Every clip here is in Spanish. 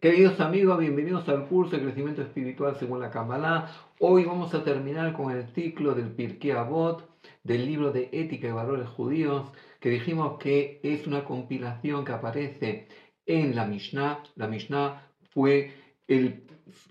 Queridos amigos, bienvenidos al curso de crecimiento espiritual según la Kabbalah. Hoy vamos a terminar con el ciclo del Pirkei Avot, del libro de ética y valores judíos, que dijimos que es una compilación que aparece en la Mishnah. La Mishnah fue el,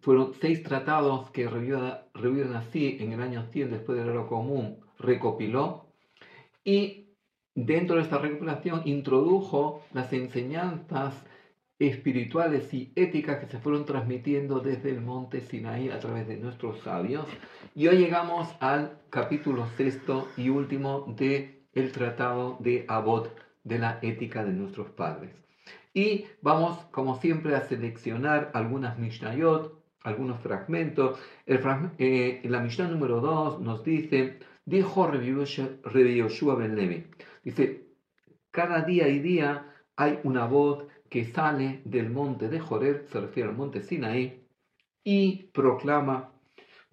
fueron seis tratados que revivieron así en el año 100 después del Oro Común, recopiló y dentro de esta recopilación introdujo las enseñanzas espirituales y éticas que se fueron transmitiendo desde el monte Sinaí a través de nuestros sabios. Y hoy llegamos al capítulo sexto y último de el tratado de Abot de la ética de nuestros padres. Y vamos, como siempre, a seleccionar algunas Mishnayot, algunos fragmentos. El eh, la Mishnah número 2 nos dice, dijo Rebi Yoshua Ben Levi, dice, cada día y día hay una voz que sale del monte de Jorel, se refiere al monte Sinaí, y proclama,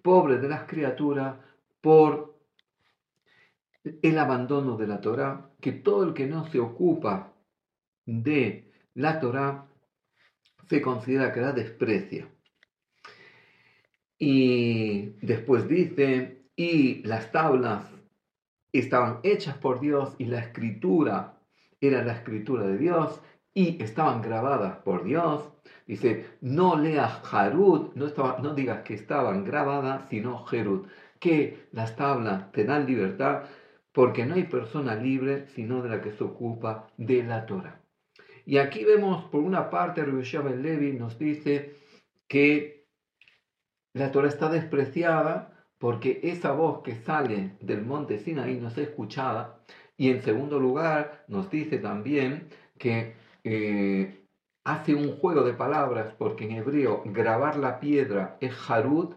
pobre de las criaturas, por el abandono de la Torah, que todo el que no se ocupa de la Torah se considera que la desprecia. Y después dice, y las tablas estaban hechas por Dios y la escritura era la escritura de Dios y estaban grabadas por Dios. Dice, no leas Harut, no, estaba, no digas que estaban grabadas, sino Jerut, que las tablas te dan libertad, porque no hay persona libre sino de la que se ocupa de la Torah. Y aquí vemos, por una parte, Ben Levi nos dice que la Torah está despreciada porque esa voz que sale del monte Sinaí no es escuchada. Y en segundo lugar, nos dice también que eh, hace un juego de palabras porque en hebreo grabar la piedra es harut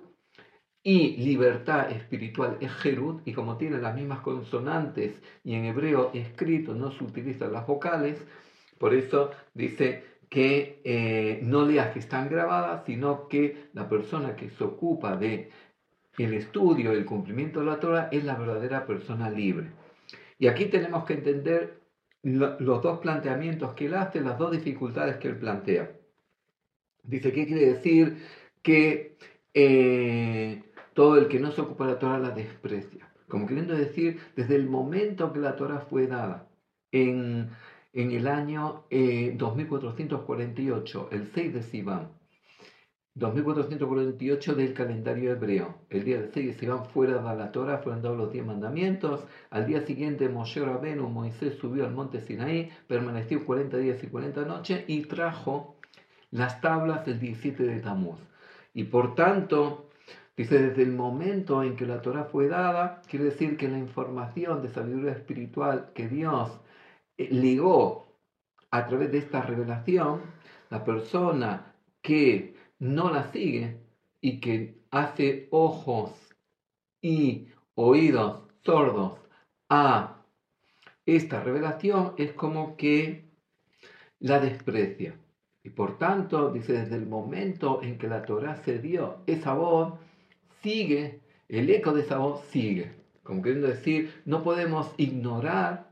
y libertad espiritual es jerut y como tiene las mismas consonantes y en hebreo escrito no se utilizan las vocales, por eso dice que eh, no leas que están grabadas, sino que la persona que se ocupa de el estudio, el cumplimiento de la Torah es la verdadera persona libre. Y aquí tenemos que entender los dos planteamientos que él hace, las dos dificultades que él plantea. Dice, ¿qué quiere decir? Que eh, todo el que no se ocupa de la Torah la desprecia. Como queriendo decir, desde el momento que la Torah fue dada, en, el año 2448, eh, el 6 de Sivan, 2448 del calendario hebreo. El día de se iban fuera de la Torah, fueron dados los diez mandamientos. Al día siguiente Moshe Rabenu, Moisés subió al monte Sinaí, permaneció 40 días y 40 noches y trajo las tablas del 17 de Tamuz. Y por tanto, dice, desde el momento en que la Torah fue dada, quiere decir que la información de sabiduría espiritual que Dios eh, ligó a través de esta revelación, la persona que no la sigue y que hace ojos y oídos sordos a esta revelación es como que la desprecia. Y por tanto, dice, desde el momento en que la Torah se dio, esa voz sigue, el eco de esa voz sigue. Como queriendo decir, no podemos ignorar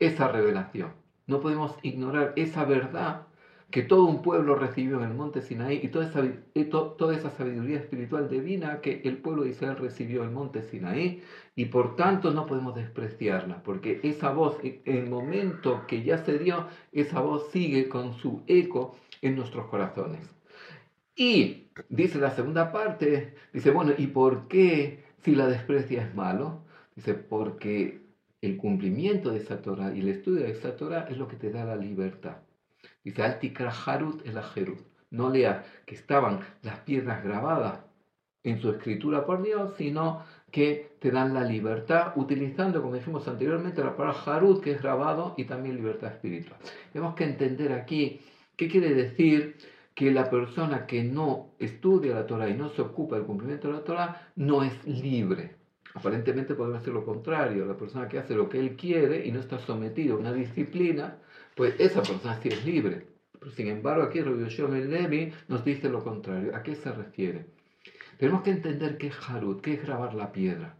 esa revelación, no podemos ignorar esa verdad que todo un pueblo recibió en el monte Sinaí y toda esa, toda esa sabiduría espiritual divina que el pueblo de Israel recibió en el monte Sinaí y por tanto no podemos despreciarla porque esa voz, en el momento que ya se dio, esa voz sigue con su eco en nuestros corazones. Y dice la segunda parte, dice, bueno, ¿y por qué si la desprecia es malo? Dice, porque el cumplimiento de esa Torah y el estudio de esa Torah es lo que te da la libertad. Dice, Altikra Harut el Ajerut. No lea que estaban las piedras grabadas en su escritura por Dios, sino que te dan la libertad, utilizando, como dijimos anteriormente, la palabra Harut, que es grabado, y también libertad espiritual. Tenemos que entender aquí qué quiere decir que la persona que no estudia la Torah y no se ocupa del cumplimiento de la Torah no es libre. Aparentemente podría ser lo contrario, la persona que hace lo que él quiere y no está sometido a una disciplina, pues esa persona sí es libre. sin embargo, aquí Rabbi el Levi nos dice lo contrario. ¿A qué se refiere? Tenemos que entender qué es Harut, qué es grabar la piedra.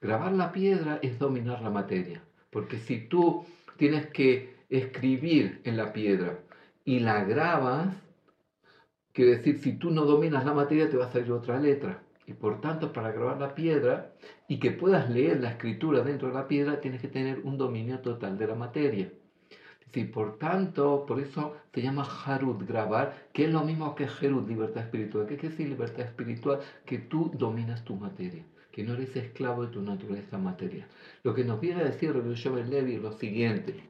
Grabar la piedra es dominar la materia, porque si tú tienes que escribir en la piedra y la grabas, Quiere decir, si tú no dominas la materia, te va a salir otra letra. Y por tanto, para grabar la piedra y que puedas leer la escritura dentro de la piedra, tienes que tener un dominio total de la materia. Sí, por tanto, por eso se llama Harut, grabar, que es lo mismo que Herut, libertad espiritual. ¿Qué quiere decir libertad espiritual? Que tú dominas tu materia, que no eres esclavo de tu naturaleza material. Lo que nos viene a decir Rabbi Levi es lo siguiente.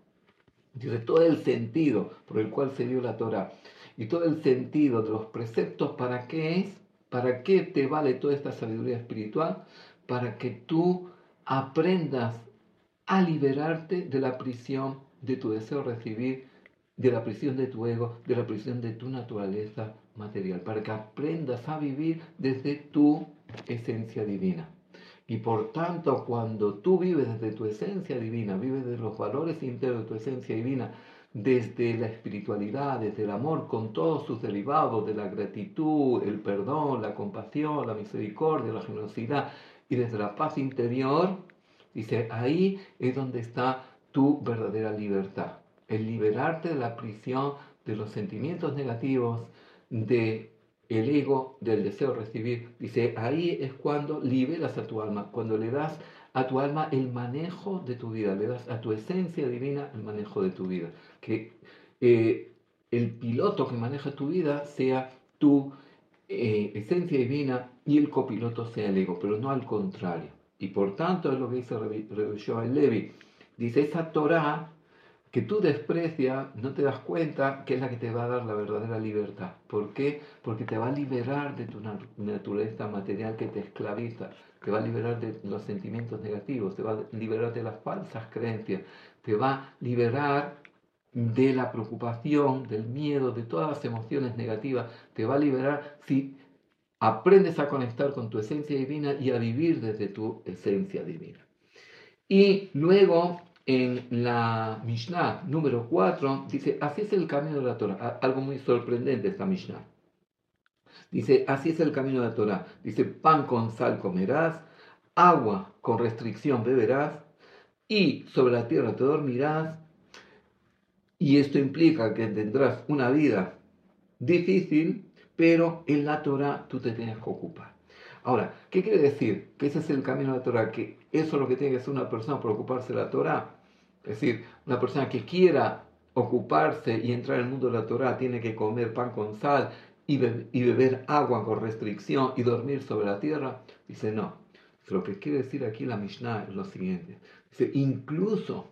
Dice, todo el sentido por el cual se dio la Torah y todo el sentido de los preceptos, ¿para qué es? ¿Para qué te vale toda esta sabiduría espiritual? Para que tú aprendas a liberarte de la prisión de tu deseo de recibir, de la prisión de tu ego, de la prisión de tu naturaleza material, para que aprendas a vivir desde tu esencia divina. Y por tanto, cuando tú vives desde tu esencia divina, vives de los valores internos de tu esencia divina, desde la espiritualidad, desde el amor con todos sus derivados, de la gratitud, el perdón, la compasión, la misericordia, la generosidad, y desde la paz interior, dice, ahí es donde está tu verdadera libertad. El liberarte de la prisión de los sentimientos negativos, de el ego, del deseo de recibir. Dice, ahí es cuando liberas a tu alma, cuando le das a tu alma el manejo de tu vida, le das a tu esencia divina el manejo de tu vida. Que eh, el piloto que maneja tu vida sea tu eh, esencia divina y el copiloto sea el ego, pero no al contrario. Y por tanto es lo que dice Rabbi Levi. Dice, esa Torah que tú desprecias, no te das cuenta que es la que te va a dar la verdadera libertad. ¿Por qué? Porque te va a liberar de tu naturaleza material que te esclaviza, te va a liberar de los sentimientos negativos, te va a liberar de las falsas creencias, te va a liberar de la preocupación, del miedo, de todas las emociones negativas, te va a liberar si aprendes a conectar con tu esencia divina y a vivir desde tu esencia divina. Y luego en la Mishnah número 4 dice, así es el camino de la Torah. Algo muy sorprendente esta Mishnah. Dice, así es el camino de la Torah. Dice, pan con sal comerás, agua con restricción beberás, y sobre la tierra te dormirás. Y esto implica que tendrás una vida difícil, pero en la Torah tú te tienes que ocupar. Ahora, ¿qué quiere decir? Que ese es el camino de la Torah, que eso es lo que tiene que hacer una persona por ocuparse de la Torah. Es decir, una persona que quiera ocuparse y entrar en el mundo de la Torah tiene que comer pan con sal y, beber agua con restricción y dormir sobre la tierra. Dice, no. Lo que quiere decir aquí la Mishnah es lo siguiente. Dice, incluso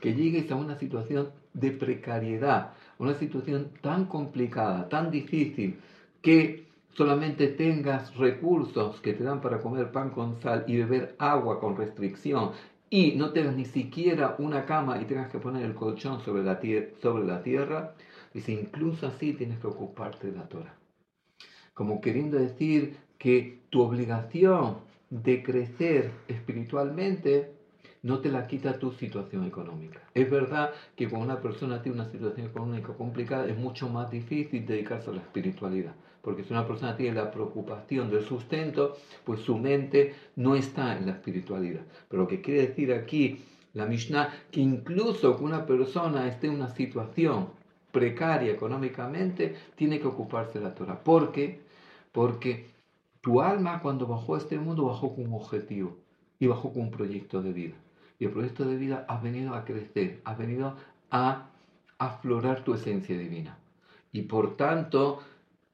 que llegues a una situación de precariedad, una situación tan complicada, tan difícil, que solamente tengas recursos que te dan para comer pan con sal y beber agua con restricción y no tengas ni siquiera una cama y tengas que poner el colchón sobre la, sobre la tierra, Dice, incluso así tienes que ocuparte de la Torah. Como queriendo decir que tu obligación de crecer espiritualmente no te la quita tu situación económica. Es verdad que cuando una persona tiene una situación económica complicada es mucho más difícil dedicarse a la espiritualidad. Porque si una persona tiene la preocupación del sustento, pues su mente no está en la espiritualidad. Pero lo que quiere decir aquí la Mishnah, que incluso que una persona esté en una situación precaria económicamente, tiene que ocuparse de la Torah. ¿Por qué? Porque tu alma cuando bajó a este mundo bajó con un objetivo y bajó con un proyecto de vida. Y el proyecto de vida ha venido a crecer, ha venido a aflorar tu esencia divina. Y por tanto,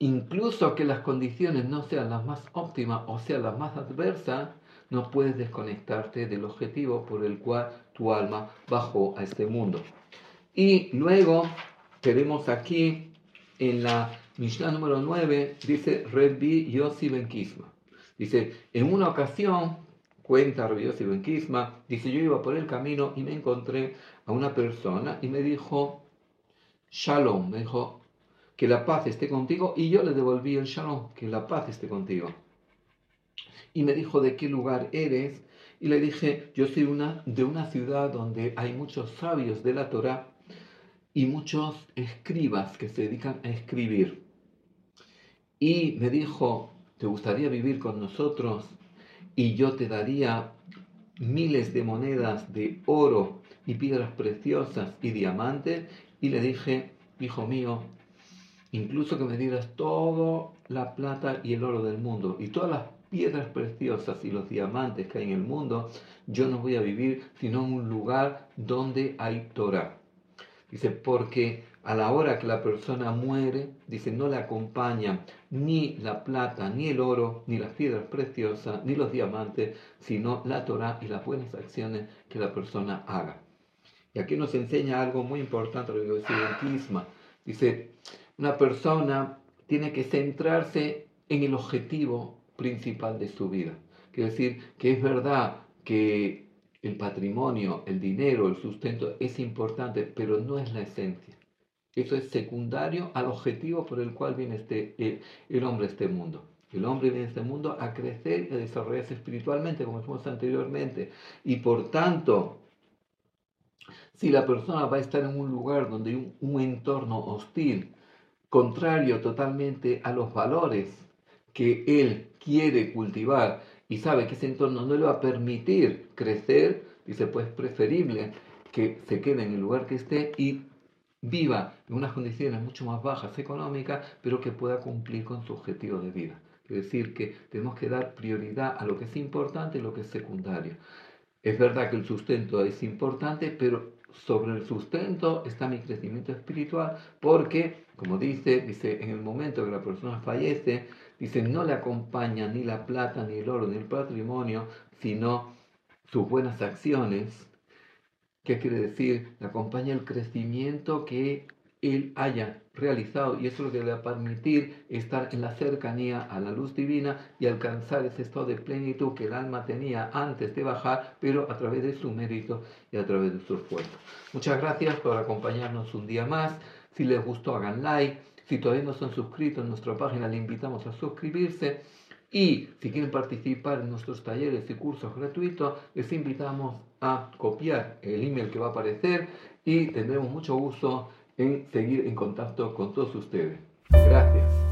incluso que las condiciones no sean las más óptimas o sean las más adversas, no puedes desconectarte del objetivo por el cual tu alma bajó a este mundo. Y luego tenemos aquí en la Mishnah número 9, dice Rebbi Yossi Ben Kisma. Dice, en una ocasión, cuenta Rebbi Yossi Ben Kisma, dice, yo iba por el camino y me encontré a una persona y me dijo, Shalom, me dijo, que la paz esté contigo, y yo le devolví el Shalom, que la paz esté contigo. Y me dijo, ¿de qué lugar eres? Y le dije, yo soy una, de una ciudad donde hay muchos sabios de la Torah y muchos escribas que se dedican a escribir. Y me dijo, ¿te gustaría vivir con nosotros? Y yo te daría miles de monedas de oro y piedras preciosas y diamantes. Y le dije, hijo mío, incluso que me dieras toda la plata y el oro del mundo y todas las piedras preciosas y los diamantes que hay en el mundo, yo no voy a vivir sino en un lugar donde hay Torah. Dice, porque a la hora que la persona muere, dice, no le acompaña ni la plata, ni el oro, ni las piedras preciosas, ni los diamantes, sino la Torah y las buenas acciones que la persona haga. Y aquí nos enseña algo muy importante, lo que dice el Dice, una persona tiene que centrarse en el objetivo principal de su vida. Quiere decir que es verdad que el patrimonio, el dinero, el sustento es importante, pero no es la esencia. Eso es secundario al objetivo por el cual viene este, el, el hombre a este mundo. El hombre viene a este mundo a crecer y a desarrollarse espiritualmente, como dijimos anteriormente. Y por tanto, si la persona va a estar en un lugar donde hay un, entorno hostil, contrario totalmente a los valores que él quiere cultivar y sabe que ese entorno no le va a permitir crecer, dice, pues preferible que se quede en el lugar que esté y viva en unas condiciones mucho más bajas económicas, pero que pueda cumplir con su objetivo de vida. Es decir, que tenemos que dar prioridad a lo que es importante y lo que es secundario. Es verdad que el sustento es importante, pero sobre el sustento está mi crecimiento espiritual, porque, como dice, dice, en el momento que la persona fallece, dice, no le acompaña ni la plata, ni el oro, ni el patrimonio, sino sus buenas acciones. ¿Qué quiere decir? Le acompaña el crecimiento que él haya realizado y eso es lo que le va a permitir estar en la cercanía a la luz divina y alcanzar ese estado de plenitud que el alma tenía antes de bajar, pero a través de su mérito y a través de su esfuerzo. Muchas gracias por acompañarnos un día más. Si les gustó, hagan like. Si todavía no son suscritos en nuestra página, le invitamos a suscribirse. Y si quieren participar en nuestros talleres y cursos gratuitos, les invitamos a copiar el email que va a aparecer y tendremos mucho gusto en seguir en contacto con todos ustedes. Gracias.